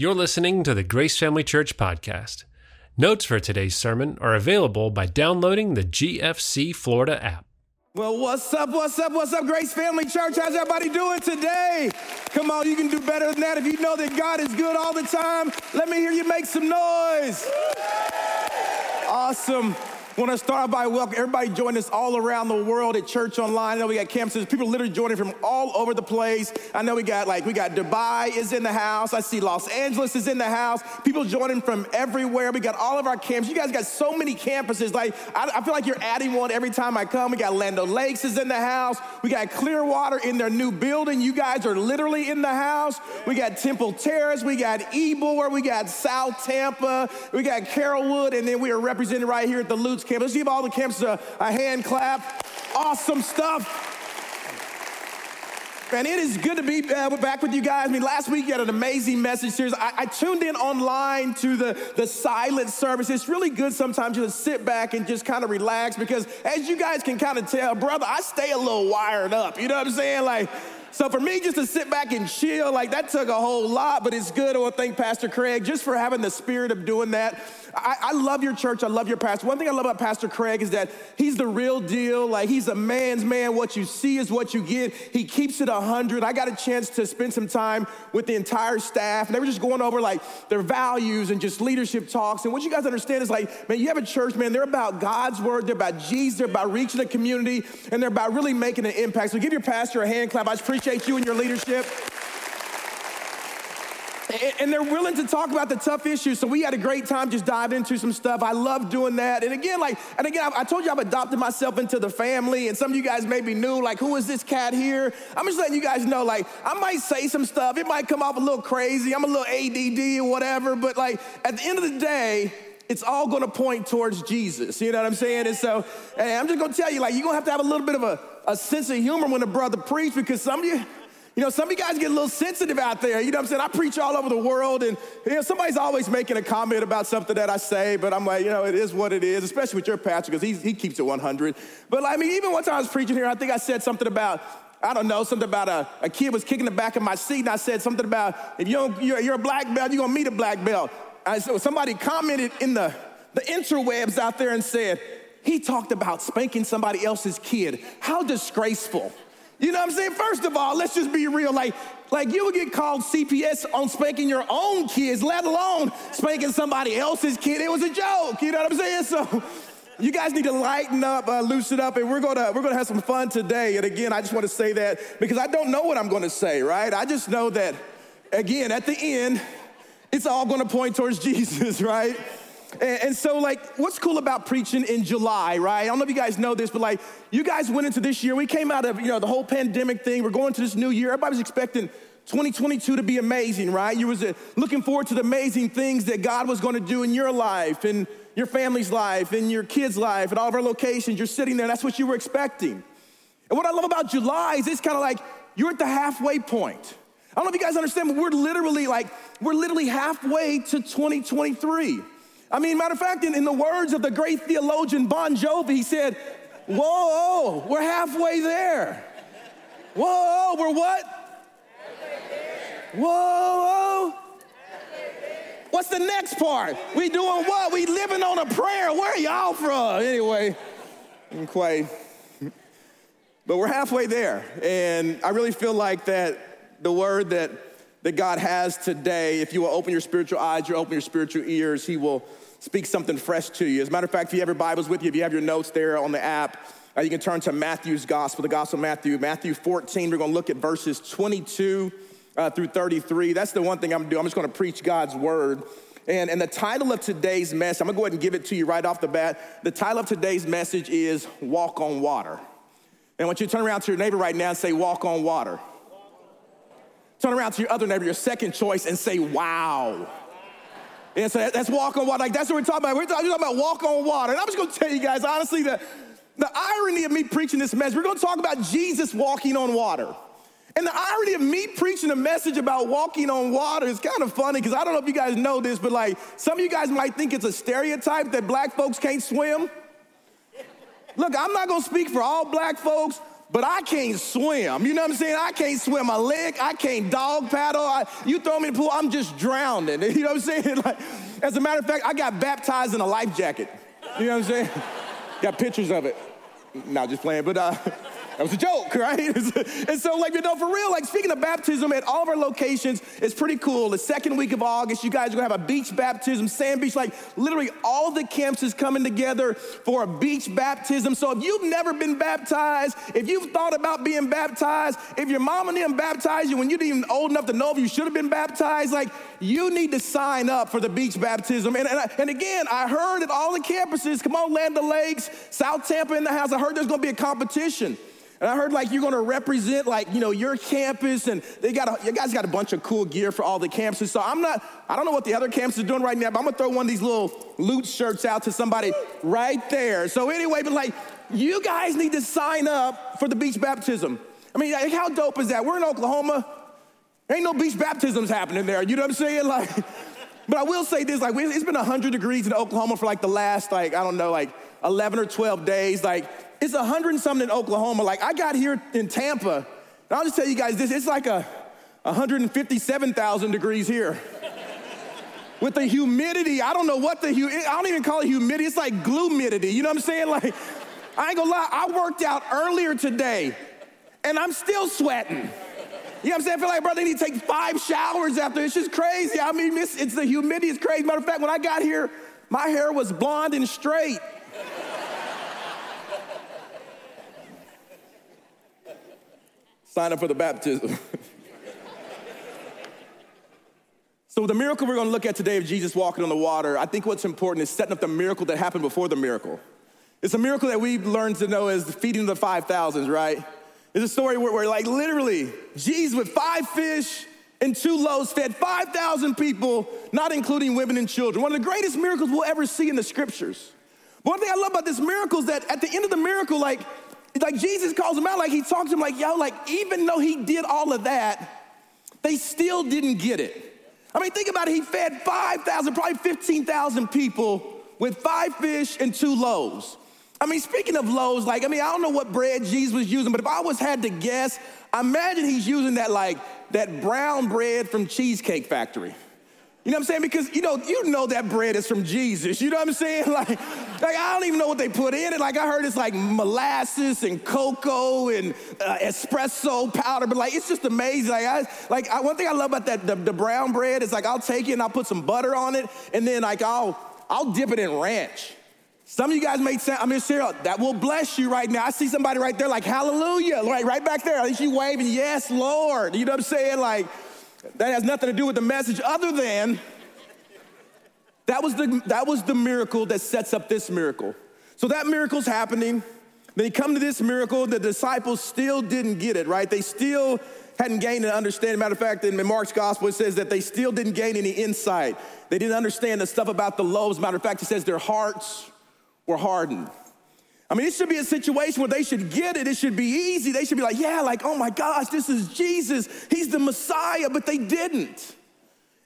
You're listening to the Grace Family Church podcast. Notes for today's sermon are available by downloading the GFC Florida app. Well, what's up, what's up, what's up, Grace Family Church? How's everybody doing today? Come on, you can do better than that. If you know that God is good all the time, let me hear you make some noise. Awesome want to start by welcome everybody joining us all around the world at Church Online. I know we got campuses, people literally joining from all over the place. I know we got like, we got Dubai is in the house. I see Los Angeles is in the house. People joining from everywhere. We got all of our camps. You guys got so many campuses. Like, I, I feel like you're adding one every time I come. We got Land Lakes is in the house. We got Clearwater in their new building. You guys are literally in the house. We got Temple Terrace. We got Ybor. We got South Tampa. We got Carrollwood. And then we are represented right here at the Lutz campus. Let's give all the camps a, a hand clap. Awesome stuff. And it is good to be uh, back with you guys. I mean, last week you had an amazing message series. I, I, tuned in online to the, the silent service. It's really good sometimes to just sit back and just kind of relax because, as you guys can kind of tell, brother, I stay a little wired up. You know what I'm saying? Like, so for me, just to sit back and chill, like that took a whole lot, but it's good. I want to thank Pastor Craig just for having the spirit of doing that. I, I, love your church. I love your pastor. One thing I love about Pastor Craig is that he's the real deal. Like he's a man's man. What you see is what you get. He keeps it 100. I got a chance to spend some time with the entire staff, and they were just going over like their values and just leadership talks. And what you guys understand is like, man, you have a church, man, they're about God's word. They're about Jesus. They're about reaching the community, and they're about really making an impact. So give your pastor a hand clap. I appreciate appreciate you and your leadership. And they're willing to talk about the tough issues. So we had a great time just diving into some stuff. I love doing that. And again, like, and again, I told you I've adopted myself into the family. And some of you guys may be new, like, who is this cat here? I'm just letting you guys know, like, I might say some stuff. It might come off a little crazy. I'm a little ADD or whatever. But like, at the end of the day, it's all gonna point towards Jesus. You know what I'm saying? And so, hey, I'm just gonna tell you, like, you're gonna have to have a little bit of a, a sense of humor when a brother preach because some of you, you know, some of you guys get a little sensitive out there. You know what I'm saying? I preach all over the world, and you know, somebody's always making a comment about something that I say, but I'm like, you know, it is what it is, especially with your pastor, because he keeps it 100. But I mean, even time I was preaching here, I think I said something about, I don't know, something about a, a kid was kicking the back of my seat, and I said something about, if you don't, you're, you're a black belt, you're gonna meet a black belt. I, so somebody commented in the, the interwebs out there and said, he talked about spanking somebody else's kid. How disgraceful. You know what I'm saying? First of all, let's just be real. Like, like you would get called CPS on spanking your own kids, let alone spanking somebody else's kid. It was a joke. You know what I'm saying? So you guys need to lighten up, uh, loosen up, and we're gonna we're gonna have some fun today. And again, I just want to say that because I don't know what I'm gonna say, right? I just know that again at the end, it's all gonna point towards Jesus, right? And, and, so, like, what's cool about preaching in July, right? I don't know if you guys know this, but like, you guys went into this year. We came out of, you know, the whole pandemic thing. We're going to this new year. Everybody was expecting 2022 to be amazing, right? You was uh, looking forward to the amazing things that God was going to do in your life and your family's life and your kids' life and all of our locations. You're sitting there. That's what you were expecting. And what I love about July is it's kind of like you're at the halfway point. I don't know if you guys understand, but we're literally like, we're literally halfway to 2023. I mean, matter of fact, in, in the words of the great theologian Bon Jovi, he said, Whoa, we're halfway there. Whoa, we're what? Whoa, whoa. What's the next part? We doing what? We living on a prayer. Where are y'all from? Anyway, quite. But we're halfway there. And I really feel like that the word that, that God has today, if you will open your spiritual eyes, you open your spiritual ears, He will speak something fresh to you. As a matter of fact, if you have your Bibles with you, if you have your notes there on the app, uh, you can turn to Matthew's Gospel, the Gospel of Matthew, Matthew 14. We're to look at verses 22 uh, through 33. That's the one thing I'm to do. I'm just to preach God's word. And, and the title of today's message, I'm to go ahead and give it to you right off the bat. The title of today's message is Walk on Water. And I want you to turn around to your neighbor right now and say, Walk on water. Turn around to your other neighbor, your second choice, and say, Wow. And so that's walk on water. Like that's what we're talking about. We're talking about walk on water. And I'm just going to tell you guys, honestly, the, the irony of me preaching this message, we're going to talk about Jesus walking on water. And the irony of me preaching a message about walking on water is kind of funny because I don't know if you guys know this, but like some of you guys might think it's a stereotype that black folks can't swim. Look, I'm not to speak for all black folks, but I can't swim. You know what I'm saying? I can't swim a lick. I can't dog paddle. I, you throw me in the pool, I'm just drowning. You know what I'm saying? Like, as a matter of fact, I got baptized in a life jacket. You know what I'm saying? got pictures of it. Not just playing, but uh, that was a joke, right? and so, like, you know, for real, like, speaking of baptism at all of our locations, it's pretty cool. The second week of August, you guys are gonna have a beach baptism, sand beach, like, literally all the camps is coming together for a beach baptism. So, if you've never been baptized, if you've thought about being baptized, if your mom and them baptized you when you didn't even old enough to know if you should have been baptized, like, you need to sign up for the beach baptism. And, and, and again, I heard at all the campuses, come on, Land Lakes, South Tampa in the house, I heard there's gonna be a competition. And I heard like you're gonna represent like, you know, your campus and they got a, you guys got a bunch of cool gear for all the campuses. So I'm not, I don't know what the other campuses are doing right now, but I'm gonna throw one of these little Lutz shirts out to somebody right there. So anyway, but like, you guys need to sign up for the beach baptism. I mean, like, how dope is that? We're in Oklahoma. Ain't no beach baptisms happening there. You know what I'm saying? Like, but I will say this, like, it's been 100 degrees in Oklahoma for like the last, like, I don't know, like 11 or 12 days. Like, it's 100 and something in Oklahoma. Like, I got here in Tampa, and I'll just tell you guys this it's like a 157,000 degrees here. With the humidity, I don't know what the, hu- I don't even call it humidity, it's like glumidity. You know what I'm saying? Like, I ain't gonna lie, I worked out earlier today, and I'm still sweating. You know what I'm saying? I feel like, brother, need to take five showers after. It's just crazy. I mean, it's, it's the humidity is crazy. Matter of fact, when I got here, my hair was blonde and straight. Sign up for the baptism. so, the miracle we're going to look at today of Jesus walking on the water, I think what's important is setting up the miracle that happened before the miracle. It's a miracle that we've learned to know as the feeding of the 5,000s, right? It's a story where, where, like, literally, Jesus with five fish and two loaves fed 5,000 people, not including women and children. One of the greatest miracles we'll ever see in the scriptures. But one thing I love about this miracle is that at the end of the miracle, like, like Jesus calls him out, like he talks to him, like, yo, like, even though he did all of that, they still didn't get it. I mean, think about it. He fed 5,000, probably 15,000 people with five fish and two loaves. I mean, speaking of loaves, like, I mean, I don't know what bread Jesus was using, but if I was had to guess, I imagine he's using that, like, that brown bread from Cheesecake Factory. You know what I'm saying? Because you know, you know that bread is from Jesus. You know what I'm saying? Like, like I don't even know what they put in it. Like I heard it's like molasses and cocoa and uh, espresso powder, but like it's just amazing. Like I, like I, one thing I love about that the, the brown bread is like I'll take it and I'll put some butter on it, and then like I'll I'll dip it in ranch. Some of you guys may say, I'm mean, Sarah, that will bless you right now. I see somebody right there, like, hallelujah, right, right back there. Think she waving, yes, Lord. You know what I'm saying? Like, that has nothing to do with the message other than that was the, that was the miracle that sets up this miracle. So that miracle's happening. Then you come to this miracle, the disciples still didn't get it, right? They still hadn't gained an understanding. Matter of fact, in Mark's gospel, it says that they still didn't gain any insight. They didn't understand the stuff about the loaves. Matter of fact, it says their hearts were hardened. I mean, it should be a situation where they should get it. It should be easy. They should be like, yeah, like, oh my gosh, this is Jesus. He's the Messiah, but they didn't.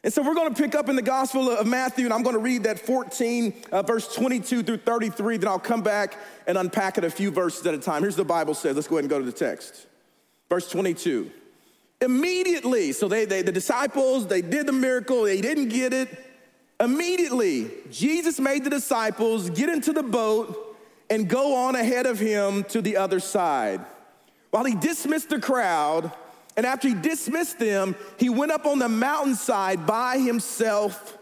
And so we're going to pick up in the Gospel of Matthew, and I'm going to read that 14, uh, verse 22 through 33. Then I'll come back and unpack it a few verses at a time. Here's the Bible says. Let's go ahead and go to the text. Verse 22. Immediately, so they, they the disciples, they did the miracle, they didn't get it. Immediately, Jesus made the disciples get into the boat and go on ahead of him to the other side. While he dismissed the crowd, and after he dismissed them, he went up on the mountainside by himself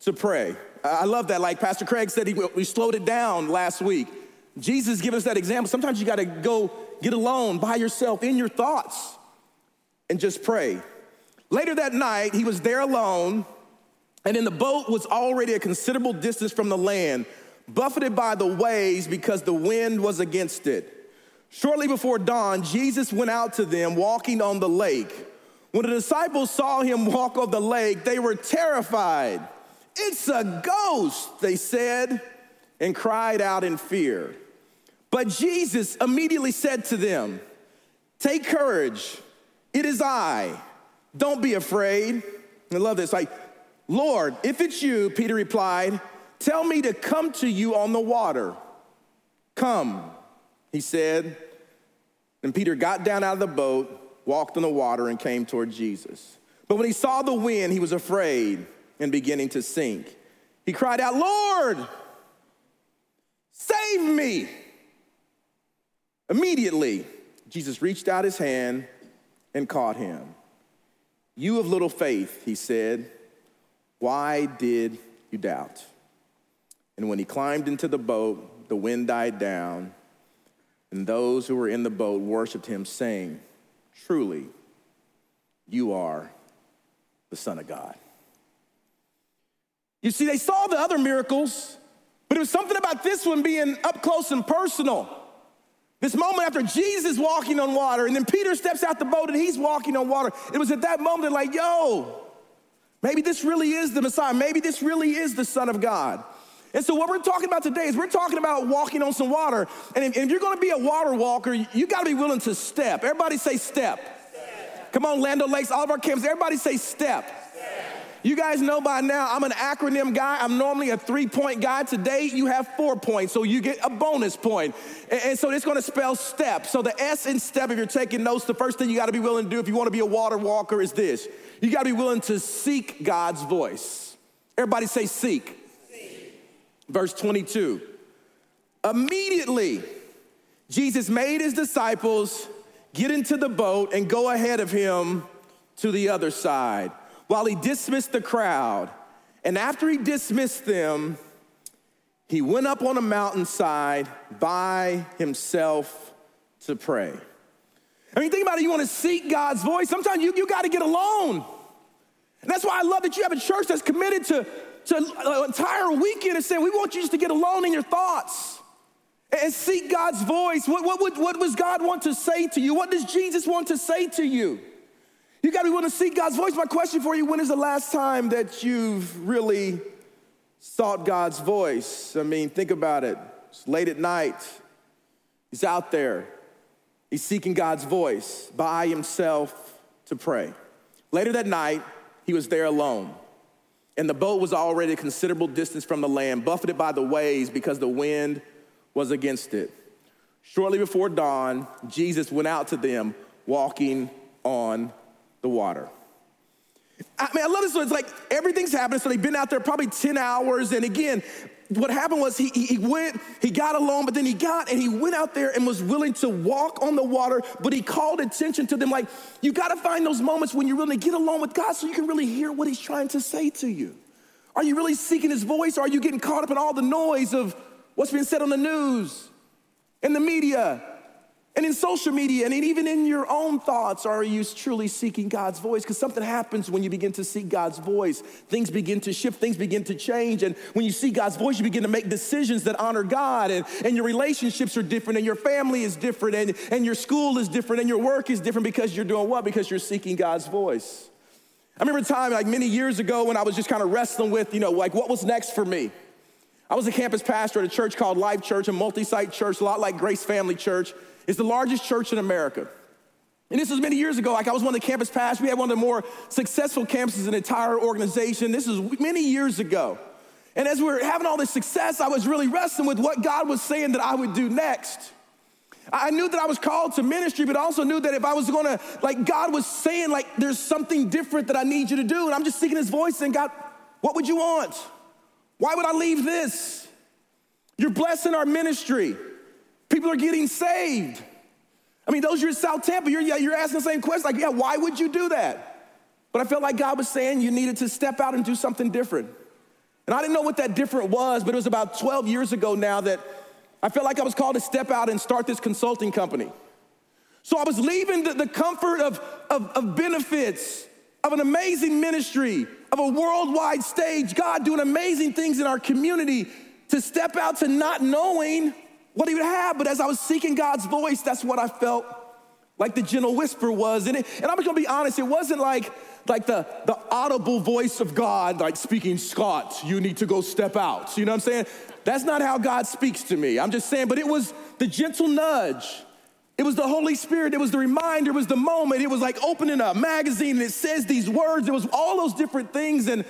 to pray. I love that. Like Pastor Craig said, he, we slowed it down last week. Jesus gave us that example. Sometimes you got to go get alone by yourself in your thoughts and just pray. Later that night, he was there alone, and in the boat was already a considerable distance from the land buffeted by the waves because the wind was against it. Shortly before dawn, Jesus went out to them walking on the lake. When the disciples saw him walk on the lake, they were terrified. It's a ghost, they said, and cried out in fear. But Jesus immediately said to them, Take courage, it is I. Don't be afraid. I love this. Like, Lord, if it's you, Peter replied, Tell me to come to you on the water. Come, he said. And Peter got down out of the boat, walked on the water, and came toward Jesus. But when he saw the wind, he was afraid and beginning to sink. He cried out, Lord, save me. Immediately, Jesus reached out his hand and caught him. You of little faith, he said, why did you doubt? And when he climbed into the boat, the wind died down, and those who were in the boat worshiped him, saying, Truly, you are the Son of God. You see, they saw the other miracles, but it was something about this one being up close and personal. This moment after Jesus walking on water, and then Peter steps out the boat and he's walking on water. It was at that moment like, yo, maybe this really is the Messiah. Maybe this really is the Son of God. And so, what we're talking about today is we're talking about walking on some water. And if, if you're gonna be a water walker, you gotta be willing to step. Everybody say step. step. Come on, Land Lakes, all of our camps, everybody say step. You guys know by now I'm an acronym guy. I'm normally a three point guy. Today you have four points, so you get a bonus point. And, and so it's gonna spell step. So the S in step, if you're taking notes, the first thing you gotta be willing to do if you wanna be a water walker is this you gotta be willing to seek God's voice. Everybody say seek. Verse 22. Immediately, Jesus made his disciples get into the boat and go ahead of him to the other side while he dismissed the crowd. And after he dismissed them, he went up on a mountainside by himself to pray. I mean, think about it. You want to seek God's voice. Sometimes you, you got to get alone. And that's why I love that you have a church that's committed to, to an entire weekend and saying, we want you just to get alone in your thoughts and seek God's voice. What, what, what, what does God want to say to you? What does Jesus want to say to you? You got to be willing to seek God's voice. My question for you when is the last time that you've really sought God's voice? I mean, think about it. It's late at night, he's out there, he's seeking God's voice by himself to pray. Later that night, he was there alone. And the boat was already a considerable distance from the land, buffeted by the waves because the wind was against it. Shortly before dawn, Jesus went out to them walking on the water. I mean, I love this one. It's like everything's happening. So they've been out there probably 10 hours. And again, what happened was he, he went, he got alone, but then he got and he went out there and was willing to walk on the water, but he called attention to them like, you got to find those moments when you're willing to get alone with God so you can really hear what he's trying to say to you. Are you really seeking his voice or are you getting caught up in all the noise of what's being said on the news, in the media, and in social media, and even in your own thoughts, are you truly seeking God's voice? Because something happens when you begin to seek God's voice. Things begin to shift, things begin to change. And when you see God's voice, you begin to make decisions that honor God. And, and your relationships are different, and your family is different, and, and your school is different, and your work is different because you're doing what? Because you're seeking God's voice. I remember a time like many years ago when I was just kind of wrestling with, you know, like what was next for me. I was a campus pastor at a church called Life Church, a multi site church, a lot like Grace Family Church. It's the largest church in America. And this was many years ago. Like I was one of the campus pastors. We had one of the more successful campuses in the entire organization. This was many years ago. And as we were having all this success, I was really wrestling with what God was saying that I would do next. I knew that I was called to ministry, but also knew that if I was gonna, like, God was saying, like, there's something different that I need you to do. And I'm just seeking his voice and God, what would you want? Why would I leave this? You're blessing our ministry. People are getting saved. I mean, those are in South Tampa, you're, you're asking the same question, like, yeah, why would you do that? But I felt like God was saying you needed to step out and do something different. And I didn't know what that different was, but it was about 12 years ago now that I felt like I was called to step out and start this consulting company. So I was leaving the, the comfort of, of, of benefits, of an amazing ministry, of a worldwide stage, God doing amazing things in our community, to step out to not knowing what he would have. But as I was seeking God's voice, that's what I felt like the gentle whisper was. And, it, and I'm gonna be honest, it wasn't like, like the, the audible voice of God, like speaking, Scott, you need to go step out. You know what I'm saying? That's not how God speaks to me. I'm just saying, but it was the gentle nudge. It was the Holy Spirit. It was the reminder. It was the moment. It was like opening a magazine and it says these words. It was all those different things. And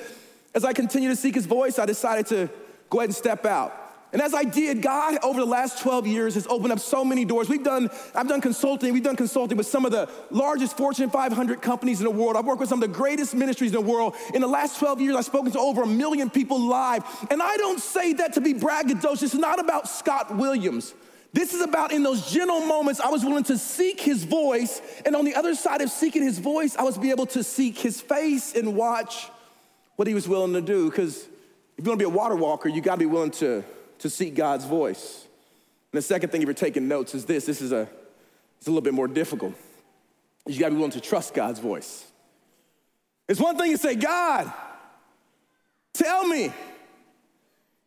as I continued to seek his voice, I decided to go ahead and step out. And as I did, God over the last 12 years has opened up so many doors. We've done, I've done consulting, we've done consulting with some of the largest Fortune 500 companies in the world. I've worked with some of the greatest ministries in the world. In the last 12 years, I've spoken to over a million people live. And I don't say that to be braggadocious. It's not about Scott Williams. This is about in those gentle moments, I was willing to seek his voice. And on the other side of seeking his voice, I was be able to seek his face and watch what he was willing to do. Because if you want to be a water walker, you got to be willing to to seek God's voice. And the second thing, if you're taking notes, is this this is a, it's a little bit more difficult. You gotta be willing to trust God's voice. It's one thing to say, God, tell me.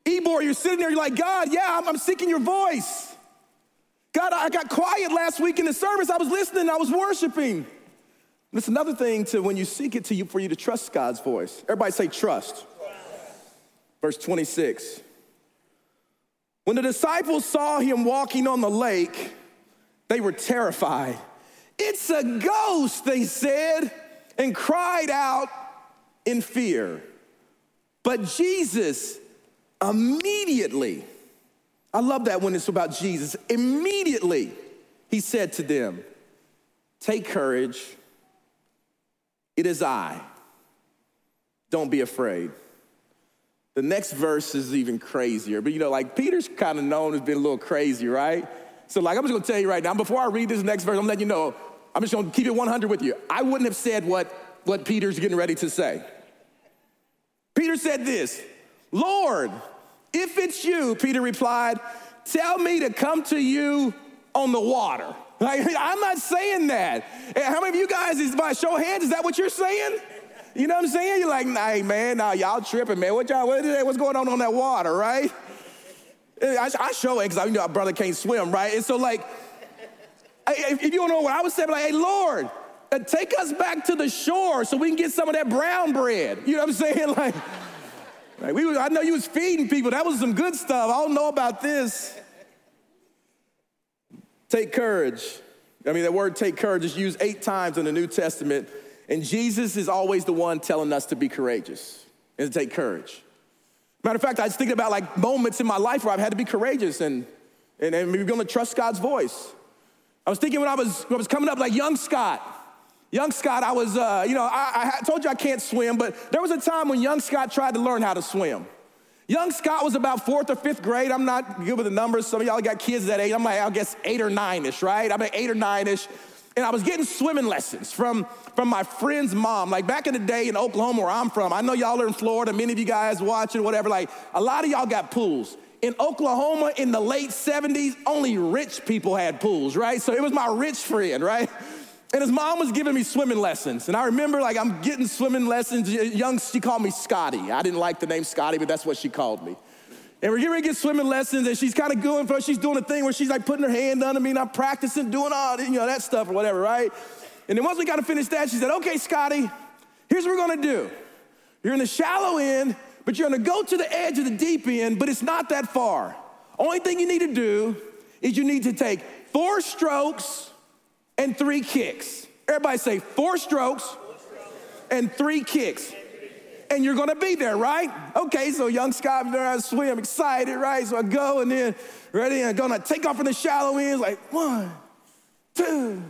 Ybor, you're sitting there, you're like, God, yeah, I'm, I'm seeking your voice. God, I got quiet last week in the service. I was listening, I was worshiping. It's another thing to when you seek it to you for you to trust God's voice. Everybody say trust. Verse 26. When the disciples saw him walking on the lake, they were terrified. It's a ghost, they said, and cried out in fear. But Jesus immediately, I love that when it's about Jesus, immediately he said to them, Take courage, it is I. Don't be afraid. The next verse is even crazier. But you know, like Peter's kind of known as being a little crazy, right? So, like, I'm just gonna tell you right now, before I read this next verse, I'm letting you know, I'm just gonna keep it 100 with you. I wouldn't have said what, what Peter's getting ready to say. Peter said this Lord, if it's you, Peter replied, tell me to come to you on the water. Like, I'm not saying that. How many of you guys, is by show of hands, is that what you're saying? You know what I'm saying? You're like, nah, man, nah, y'all tripping, man. What y'all, what, what's going on on that water, right? I, I show it because I know my brother can't swim, right? And so, like, if you don't know what I was saying, like, hey, Lord, uh, take us back to the shore so we can get some of that brown bread. You know what I'm saying? Like, like we was, I know you was feeding people. That was some good stuff. I don't know about this. Take courage. I mean, that word take courage is used eight times in the New Testament. And Jesus is always the one telling us to be courageous and to take courage. Matter of fact, I was thinking about like moments in my life where I've had to be courageous and, and, and we're gonna trust God's voice. I was thinking when I was, when I was coming up, like young Scott. Young Scott, I was, uh, you know, I, I told you I can't swim, but there was a time when young Scott tried to learn how to swim. Young Scott was about fourth or fifth grade. I'm not good with the numbers. Some of y'all got kids that age. I'm like, I guess eight or nine ish, right? I'm like eight or nine ish and I was getting swimming lessons from, from my friend's mom. Like back in the day in Oklahoma, where I'm from, I know y'all are in Florida, many of you guys watching, whatever. Like a lot of y'all got pools. In Oklahoma in the late 70s, only rich people had pools, right? So it was my rich friend, right? And his mom was giving me swimming lessons. And I remember like I'm getting swimming lessons. Young, she called me Scotty. I didn't like the name Scotty, but that's what she called me. And we're getting ready to get swimming lessons, and she's kind of going for she's doing a thing where she's like putting her hand under me, and I'm practicing doing all you know that stuff or whatever, right? And then once we got to finish that, she said, "Okay, Scotty, here's what we're gonna do. You're in the shallow end, but you're gonna go to the edge of the deep end, but it's not that far. Only thing you need to do is you need to take four strokes and three kicks. Everybody say four strokes and three kicks and you're gonna be there, right? Okay, so young Scott how to swim, excited, right? So I go and then ready, I'm gonna take off in the shallow ends, like one, two,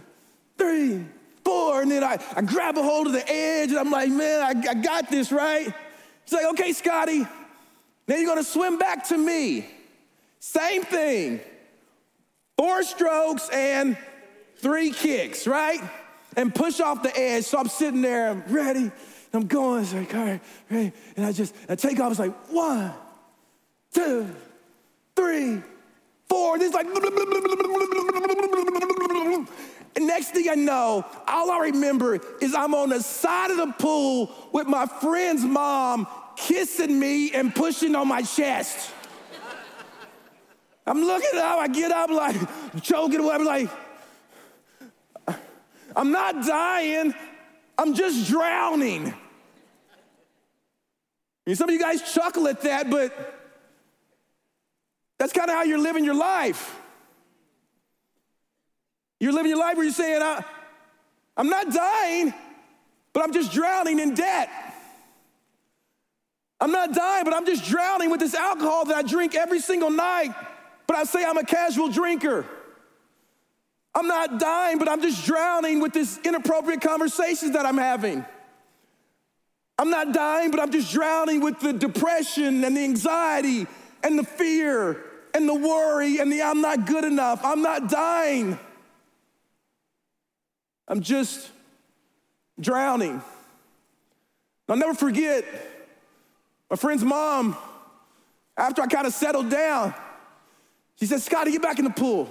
three, four, and then I, I grab a hold of the edge, and I'm like, man, I, I got this, right? It's like, okay, Scotty, now you're gonna swim back to me. Same thing, four strokes and three kicks, right? And push off the edge. So I'm sitting there, I'm ready. I'm going. It's like, all right. And I just, I take off. It's like, one, two, three, four. And it's like, and next thing I know, all I remember is I'm on the side of the pool with my friend's mom kissing me and pushing on my chest. I'm looking up, I get up like choking, whatever, like, I'm not dying. I'm just drowning. And some of you guys chuckle at that, but that's kind of how you're living your life. You're living your life where you're saying, I, I'm not dying, but I'm just drowning in debt. I'm not dying, but I'm just drowning with this alcohol that I drink every single night. But I say I'm a casual drinker. I'm not dying, but I'm just drowning with this inappropriate conversations that I'm having. I'm not dying, but I'm just drowning with the depression and the anxiety and the fear and the worry and the I'm not good enough. I'm not dying. I'm just drowning. I'll never forget my friend's mom, after I kind of settled down, she said, Scotty, get back in the pool.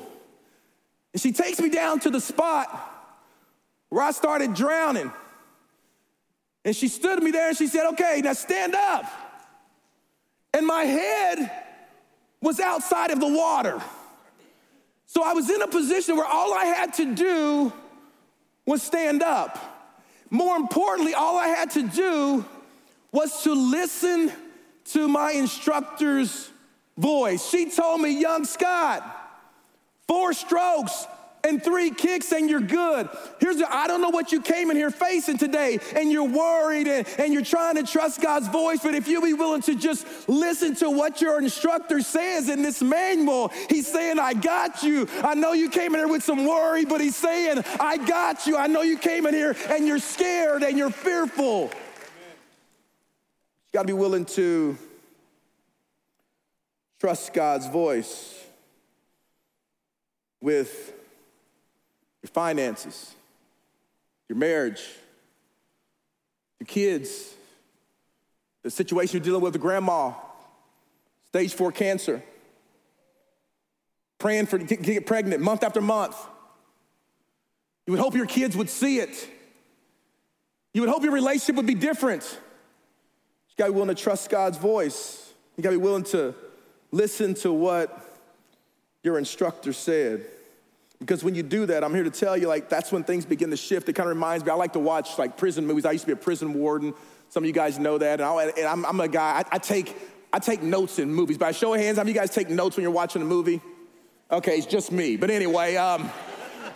And she takes me down to the spot where I started drowning. And she stood me there and she said, Okay, now stand up. And my head was outside of the water. So I was in a position where all I had to do was stand up. More importantly, all I had to do was to listen to my instructor's voice. She told me, Young Scott, four strokes, and three kicks and you're good. Here's the I don't know what you came in here facing today, and you're worried and, and you're trying to trust God's voice, but if you be willing to just listen to what your instructor says in this manual, he's saying, I got you. I know you came in here with some worry, but he's saying, I got you. I know you came in here and you're scared and you're fearful. Amen. You gotta be willing to trust God's voice with your finances, your marriage, your kids, the situation you're dealing with the grandma, stage four cancer, praying for to get pregnant month after month. You would hope your kids would see it. You would hope your relationship would be different. You gotta be willing to trust God's voice. You gotta be willing to listen to what your instructor said. Because when you do that, I'm here to tell you, like, that's when things begin to shift. It kind of reminds me, I like to watch, like, prison movies. I used to be a prison warden. Some of you guys know that. And, I, am a guy, I, I, take, I take notes in movies. By show of hands, how many of you guys take notes when you're watching a movie? Okay, it's just me. But anyway, um,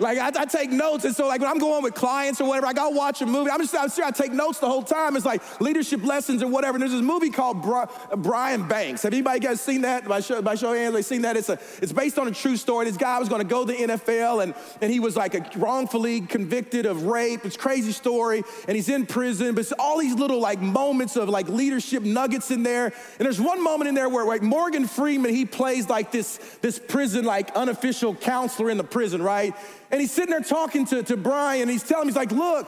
like I, I, take notes, and so like when I'm going with clients or whatever, I gotta watch a movie. I'm just I'm sure I take notes the whole time. It's like leadership lessons or whatever. And there's this movie called Bri- Brian Banks. Have anybody guys seen that? By show, by show hands, they seen that? It's a it's based on a true story. This guy was going to go to the NFL, and and he was like a wrongfully convicted of rape. It's crazy story, and he's in prison. But it's all these little like moments of like leadership nuggets in there. And there's one moment in there where like Morgan Freeman he plays like this this prison like unofficial counselor in the prison, right? And he's sitting there talking to, to Brian, and he's telling him, he's like, look,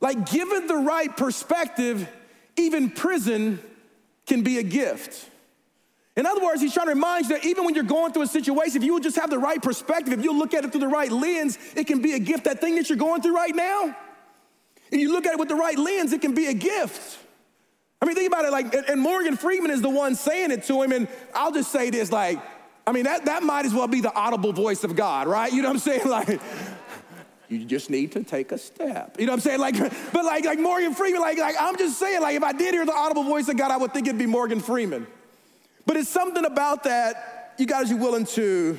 like given the right perspective, even prison can be a gift. In other words, he's trying to remind you that even when you're going through a situation, if you would just have the right perspective, if you look at it through the right lens, it can be a gift. That thing that you're going through right now, if you look at it with the right lens, it can be a gift. I mean, think about it like, and Morgan Freeman is the one saying it to him, and I'll just say this like, I mean, that, that might as well be the audible voice of God, right? You know what I'm saying? Like, you just need to take a step. You know what I'm saying? Like, but like, like Morgan Freeman, like, like I'm just saying, like, if I did hear the audible voice of God, I would think it'd be Morgan Freeman. But it's something about that, you gotta be willing to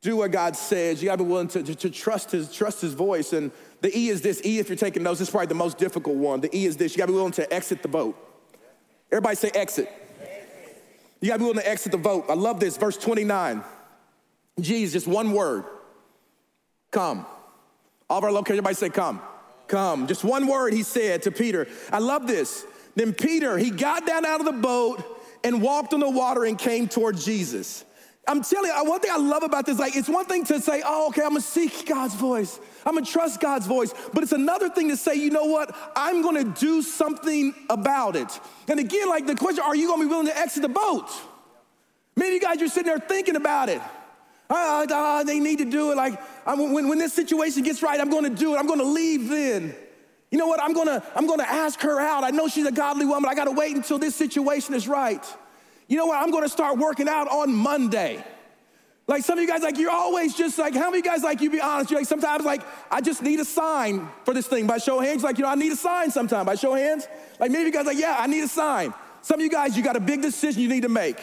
do what God says. You gotta be willing to, to, to trust his trust his voice. And the E is this. E, if you're taking notes, this is probably the most difficult one. The E is this. You gotta be willing to exit the boat. Everybody say exit. You gotta be willing to exit the vote. I love this, verse 29. Jesus, just one word. Come. All of our location, everybody say, come. Come. Just one word he said to Peter. I love this. Then Peter, he got down out of the boat and walked on the water and came toward Jesus. I'm telling you, one thing I love about this, like, it's one thing to say, oh, okay, I'm gonna seek God's voice. I'm gonna trust God's voice. But it's another thing to say, you know what? I'm gonna do something about it. And again, like the question, are you gonna be willing to exit the boat? Maybe you guys are sitting there thinking about it. Oh, they need to do it. Like, when, when this situation gets right, I'm gonna do it. I'm gonna leave then. You know what? I'm gonna, I'm gonna ask her out. I know she's a godly woman. I gotta wait until this situation is right. You know what? I'm gonna start working out on Monday. Like some of you guys, like you're always just like, how many guys like you be honest? You're like sometimes like, I just need a sign for this thing by show of hands. Like, you know, I need a sign sometime by show of hands. Like many of you guys like, yeah, I need a sign. Some of you guys, you got a big decision you need to make.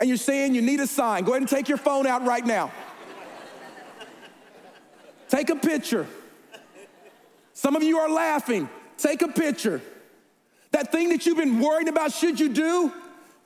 And you're saying you need a sign. Go ahead and take your phone out right now. take a picture. Some of you are laughing. Take a picture. That thing that you've been worrying about, should you do?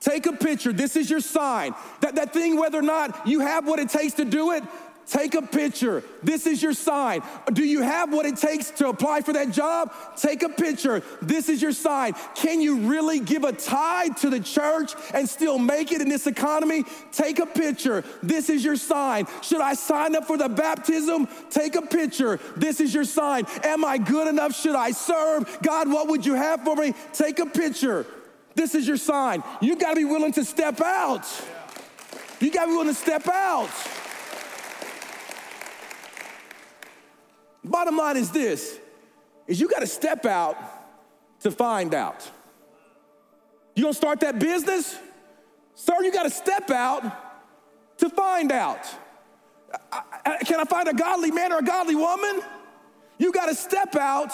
Take a picture. This is your sign. That, that thing, whether or not you have what it takes to do it, Take a picture. This is your sign. Do you have what it takes to apply for that job? Take a picture. This is your sign. Can you really give a tithe to the church and still make it in this economy? Take a picture. This is your sign. Should I sign up for the baptism? Take a picture. This is your sign. Am I good enough? Should I serve? God, what would you have for me? Take a picture. This is your sign. You got to be willing to step out. You got to be willing to step out. Bottom line is this is you got to step out to find out. You gonna start that business? Sir, you got to step out to find out. I, I, can I find a godly man or a godly woman? You got to step out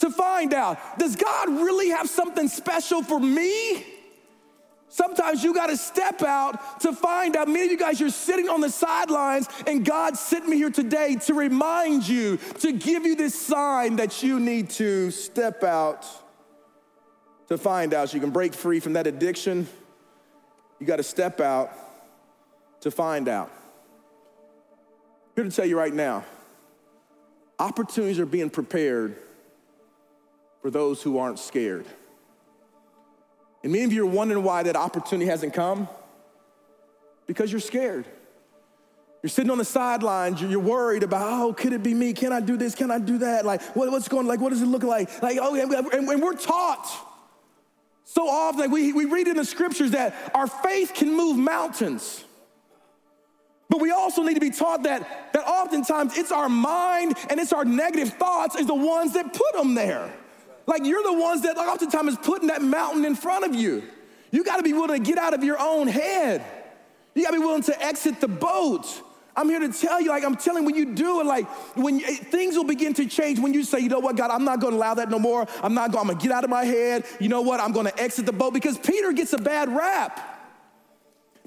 to find out. Does God really have something special for me? Sometimes you got to step out to find out. Many of you guys, you're sitting on the sidelines, and God sent me here today to remind you, to give you this sign that you need to step out to find out so you can break free from that addiction. You got to step out to find out. I'm here to tell you right now opportunities are being prepared for those who aren't scared. And many of you are wondering why that opportunity hasn't come because you're scared. You're sitting on the sidelines, you're worried about, oh, could it be me? Can I do this? Can I do that? Like, what, what's going like? What does it look like? Like, oh, and, and we're taught so often, like we, we read in the scriptures that our faith can move mountains. But we also need to be taught that, that oftentimes it's our mind and it's our negative thoughts is the ones that put them there. Like you're the ones that oftentimes is putting that mountain in front of you. You got to be willing to get out of your own head. You got to be willing to exit the boat. I'm here to tell you, like I'm telling when you do it, like when you, things will begin to change when you say, you know what, God, I'm not to allow that no more. I'm not gonna, I'm to get out of my head. You know what? I'm to exit the boat because Peter gets a bad rap,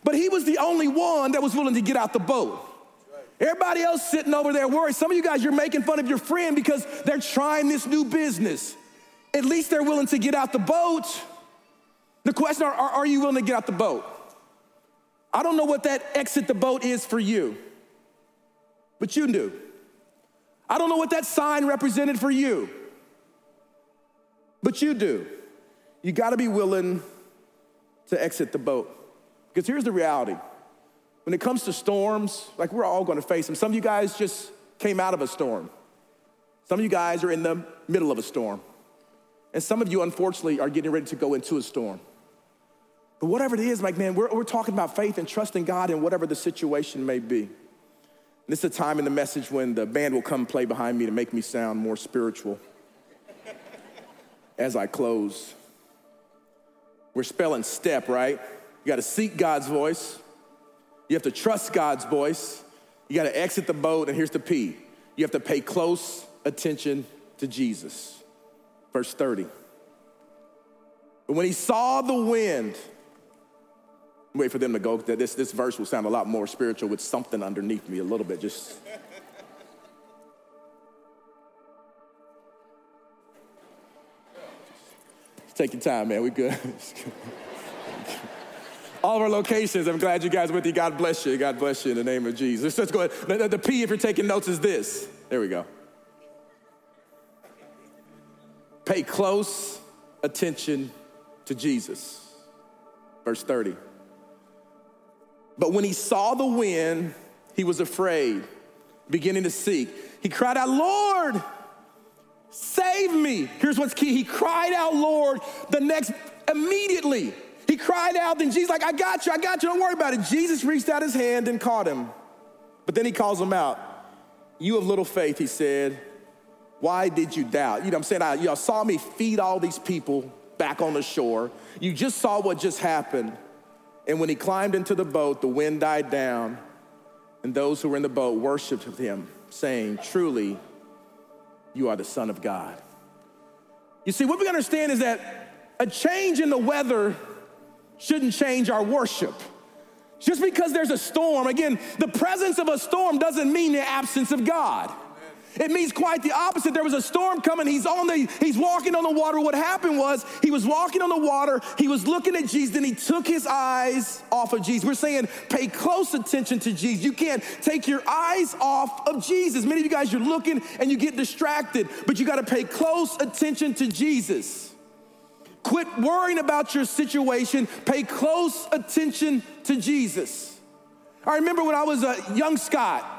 but he was the only one that was willing to get out the boat. Everybody else sitting over there worried. Some of you guys, you're making fun of your friend because they're trying this new business. At least they're willing to get out the boat. The question are, are, are you willing to get out the boat? I don't know what that exit the boat is for you, but you do. I don't know what that sign represented for you, but you do. You gotta be willing to exit the boat. Because here's the reality when it comes to storms, like we're all gonna face them. Some of you guys just came out of a storm, some of you guys are in the middle of a storm. And some of you, unfortunately, are getting ready to go into a storm. But whatever it is, like, man, we're, we're talking about faith and trusting God in whatever the situation may be. And this is a time in the message when the band will come play behind me to make me sound more spiritual as I close. We're spelling step, right? You got to seek God's voice. You have to trust God's voice. You got to exit the boat, and here's the P you have to pay close attention to Jesus verse 30. But when he saw the wind, wait for them to go. This, this verse will sound a lot more spiritual with something underneath me a little bit. Just. take your time, man. We good. All of our locations, I'm glad you guys with you. God bless you. God bless you in the name of Jesus. Let's go ahead. The P, if you're taking notes, is this. There we go. Pay close attention to Jesus. Verse 30. But when he saw the wind, he was afraid, beginning to seek. He cried out, Lord, save me. Here's what's key. He cried out, Lord, the next, immediately. He cried out, then Jesus, like, I got you, I got you, don't worry about it. Jesus reached out his hand and caught him. But then he calls him out. You have little faith, he said. Why did you doubt? You know I'm saying? I, y'all saw me feed all these people back on the shore. You just saw what just happened. And when he climbed into the boat, the wind died down, and those who were in the boat worshiped him, saying, Truly, you are the Son of God. You see, what we understand is that a change in the weather shouldn't change our worship. Just because there's a storm, again, the presence of a storm doesn't mean the absence of God. It means quite the opposite. There was a storm coming. He's on the he's walking on the water. What happened was he was walking on the water. He was looking at Jesus, then he took his eyes off of Jesus. We're saying pay close attention to Jesus. You can't take your eyes off of Jesus. Many of you guys you're looking and you get distracted, but you got to pay close attention to Jesus. Quit worrying about your situation. Pay close attention to Jesus. I remember when I was a young Scott.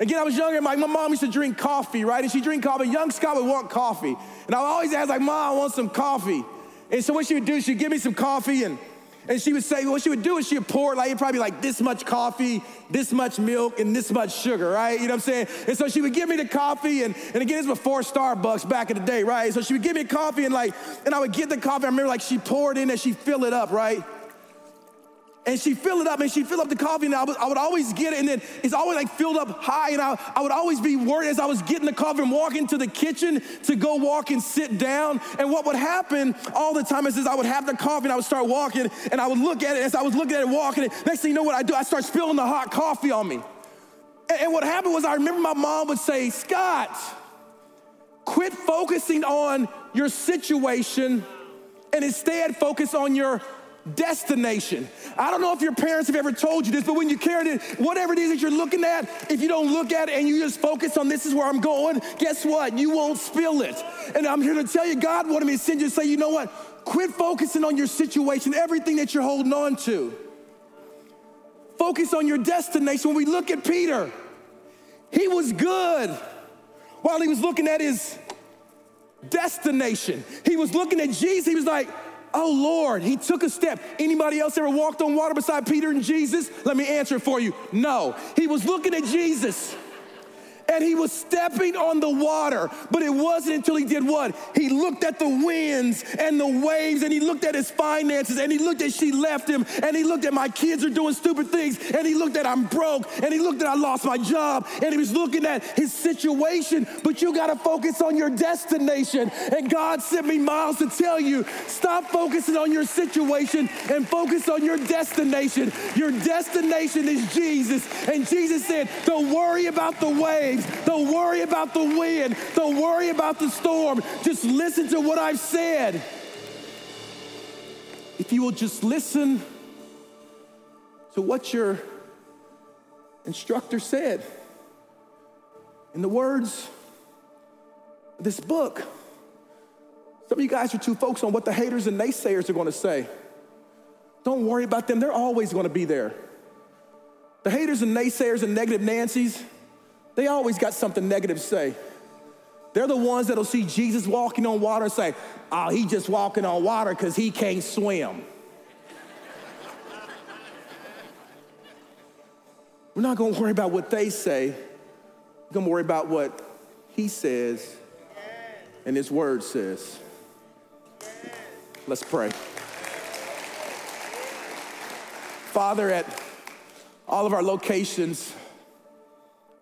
Again, I was younger, my, my mom used to drink coffee, right? And she drink coffee. Young Scott would want coffee. And I would always ask, like, Mom, I want some coffee. And so what she would do, she'd give me some coffee and and she would say, what she would do is she would pour like, probably like this much coffee, this much milk, and this much sugar, right? You know what I'm saying? And so she would give me the coffee, and, and again, was before Starbucks back in the day, right? So she would give me coffee, and like, and I would get the coffee. I remember like she poured in and she fill it up, right? And she fill it up and she fill up the coffee and I would, I would always get it. And then it's always like filled up high and I, I would always be worried as I was getting the coffee and walking to the kitchen to go walk and sit down. And what would happen all the time is, is I would have the coffee and I would start walking and I would look at it. As I was looking at it walking next thing you know what I do I start spilling the hot coffee on me. And, and what happened was I remember my mom would say Scott quit focusing on your situation and instead focus on your destination. I don't know if your parents have ever told you this, but when you carry it, whatever it is that you're looking at, if you don't look at it and you just focus on this is where I'm going, guess what? You won't spill it. And I'm here to tell you, God wanted me to send you to say, you know what? Quit focusing on your situation, everything that you're holding on to. Focus on your destination. When we look at Peter, he was good while he was looking at his destination. He was looking at Jesus. He was like, Oh Lord, he took a step. Anybody else ever walked on water beside Peter and Jesus? Let me answer it for you. No. He was looking at Jesus and he was stepping on the water. But it wasn't until he did what? He looked at the winds and the waves and he looked at his finances and he looked at she left him and he looked at my kids are doing stupid things and he looked at I'm broke and he looked at I lost my job and he was looking at his situation. But you got to focus on your destination. And God sent me miles to tell you stop focusing on your situation and focus on your destination. Your destination is Jesus. And Jesus said, don't worry about the waves waves. Don't worry about the wind. Don't worry about the storm. Just listen to what I've said. If you will just listen to what your instructor said in the words of this book, some of you guys are too focused on what the haters and naysayers are going to say. Don't worry about them, they're always going to be there. The haters and naysayers and negative Nancy's, they always got something negative to say. They're the ones that'll see Jesus walking on water and say, oh, he just walking on water because he can't swim. We're not gonna worry about what they say. We're gonna worry about what he says and his word says. Let's pray. Father, at all of our locations,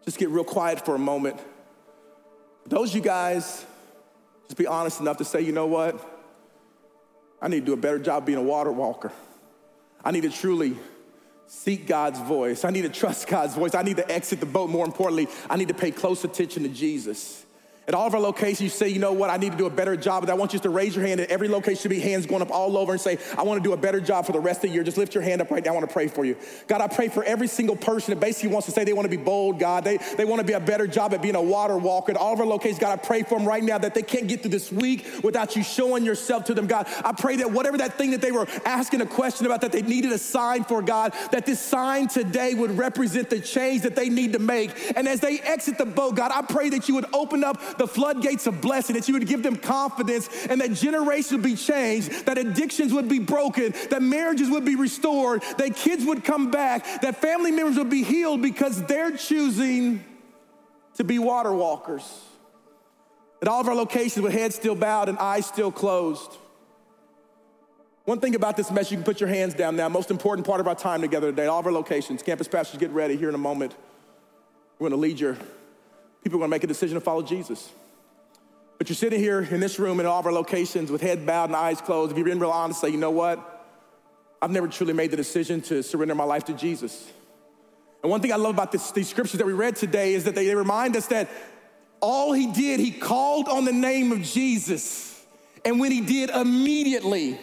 just get real quiet for a moment. Those you guys, just be honest enough to say, you know what? I need to do a better job being a water walker. I need to truly seek God's voice. I need to trust God's voice. I need to exit the boat. More importantly, I need to pay close attention to Jesus. At all of our locations, you say, you know what, I need to do a better job. I want you to raise your hand. At every location should be hands going up all over and say, I want to do a better job for the rest of the year. Just lift your hand up right now. I want to pray for you. God, I pray for every single person that basically wants to say they want to be bold, God. They, they want to be a better job at being a water walker. At all of our locations, God, I pray for them right now that they can't get through this week without you showing yourself to them, God. I pray that whatever that thing that they were asking a question about that they needed a sign for, God, that this sign today would represent the change that they need to make. And as they exit the boat, God, I pray that you would open up the floodgates of blessing, that you would give them confidence and that generations would be changed, that addictions would be broken, that marriages would be restored, that kids would come back, that family members would be healed because they're choosing to be water walkers. At all of our locations with heads still bowed and eyes still closed. One thing about this message, you can put your hands down now. Most important part of our time together today, all of our locations. Campus pastors, get ready here in a moment. We're gonna lead your people are gonna make a decision to follow Jesus. But you're sitting here in this room in all of our locations with head bowed and eyes closed. If you've been real honest, say, you know what? I've never truly made the decision to surrender my life to Jesus. And one thing I love about this, these scriptures that we read today is that they, they remind us that all he did, he called on the name of Jesus. And when he did, immediately,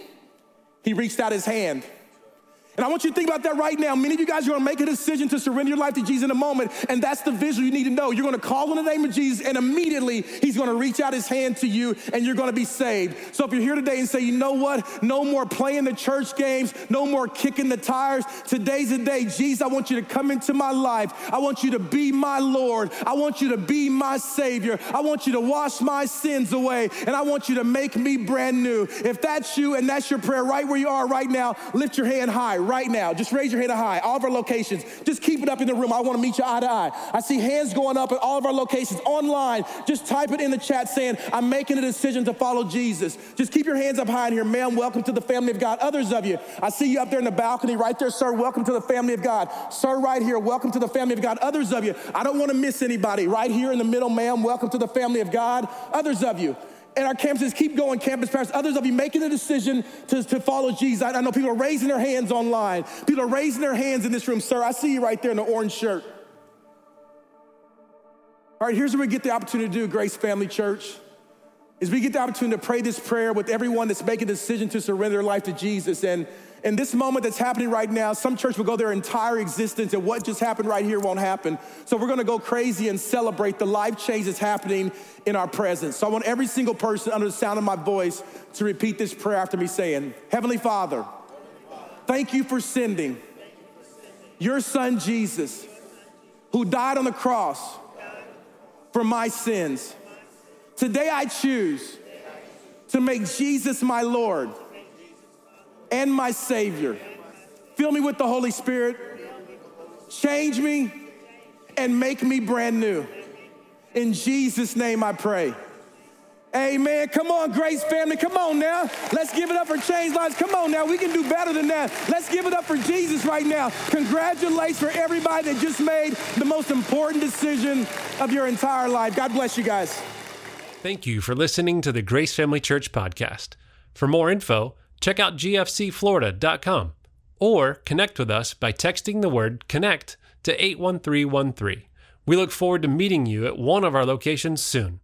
he reached out his hand and I want you to think about that right now. Many of you guys are gonna make a decision to surrender your life to Jesus in a moment, and that's the visual you need to know. You're gonna call on the name of Jesus, and immediately He's gonna reach out His hand to you, and you're gonna be saved. So if you're here today and say, you know what? No more playing the church games, no more kicking the tires. Today's the day. Jesus, I want you to come into my life. I want you to be my Lord. I want you to be my Savior. I want you to wash my sins away, and I want you to make me brand new. If that's you and that's your prayer right where you are right now, lift your hand high right now. Just raise your hand high. All of our locations. Just keep it up in the room. I want to meet you eye to eye. I see hands going up at all of our locations online. Just type it in the chat saying, I'm making a decision to follow Jesus. Just keep your hands up high in here. Ma'am, welcome to the family of God. Others of you, I see you up there in the balcony right there, sir. Welcome to the family of God. Sir, right here, welcome to the family of God. Others of you, I don't want to miss anybody. Right here in the middle, ma'am, welcome to the family of God. Others of you, and our campuses keep going, campus pastors. Others of you making the decision to, to follow Jesus. I, I know people are raising their hands online. People are raising their hands in this room. Sir, I see you right there in the orange shirt. All right, here's what we get the opportunity to do, Grace Family Church, is we get the opportunity to pray this prayer with everyone that's making a decision to surrender their life to Jesus. And in this moment that's happening right now, some church will go their entire existence, and what just happened right here won't happen. So we're gonna go crazy and celebrate the life change that's happening in our presence. So I want every single person under the sound of my voice to repeat this prayer after me saying, Heavenly Father, thank you for sending your son Jesus, who died on the cross for my sins. Today I choose to make Jesus my Lord and my Savior. Fill me with the Holy Spirit, change me, and make me brand new. In Jesus' name I pray. Amen. Come on, Grace family. Come on now. Let's give it up for Change Lives. Come on now. We can do better than that. Let's give it up for Jesus right now. Congratulations for everybody that just made the most important decision of your entire life. God bless you guys. Thank you for listening to the Grace Family Church podcast. For more info, check out gfcflorida.com or connect with us by texting the word connect to 81313. We look forward to meeting you at one of our locations soon.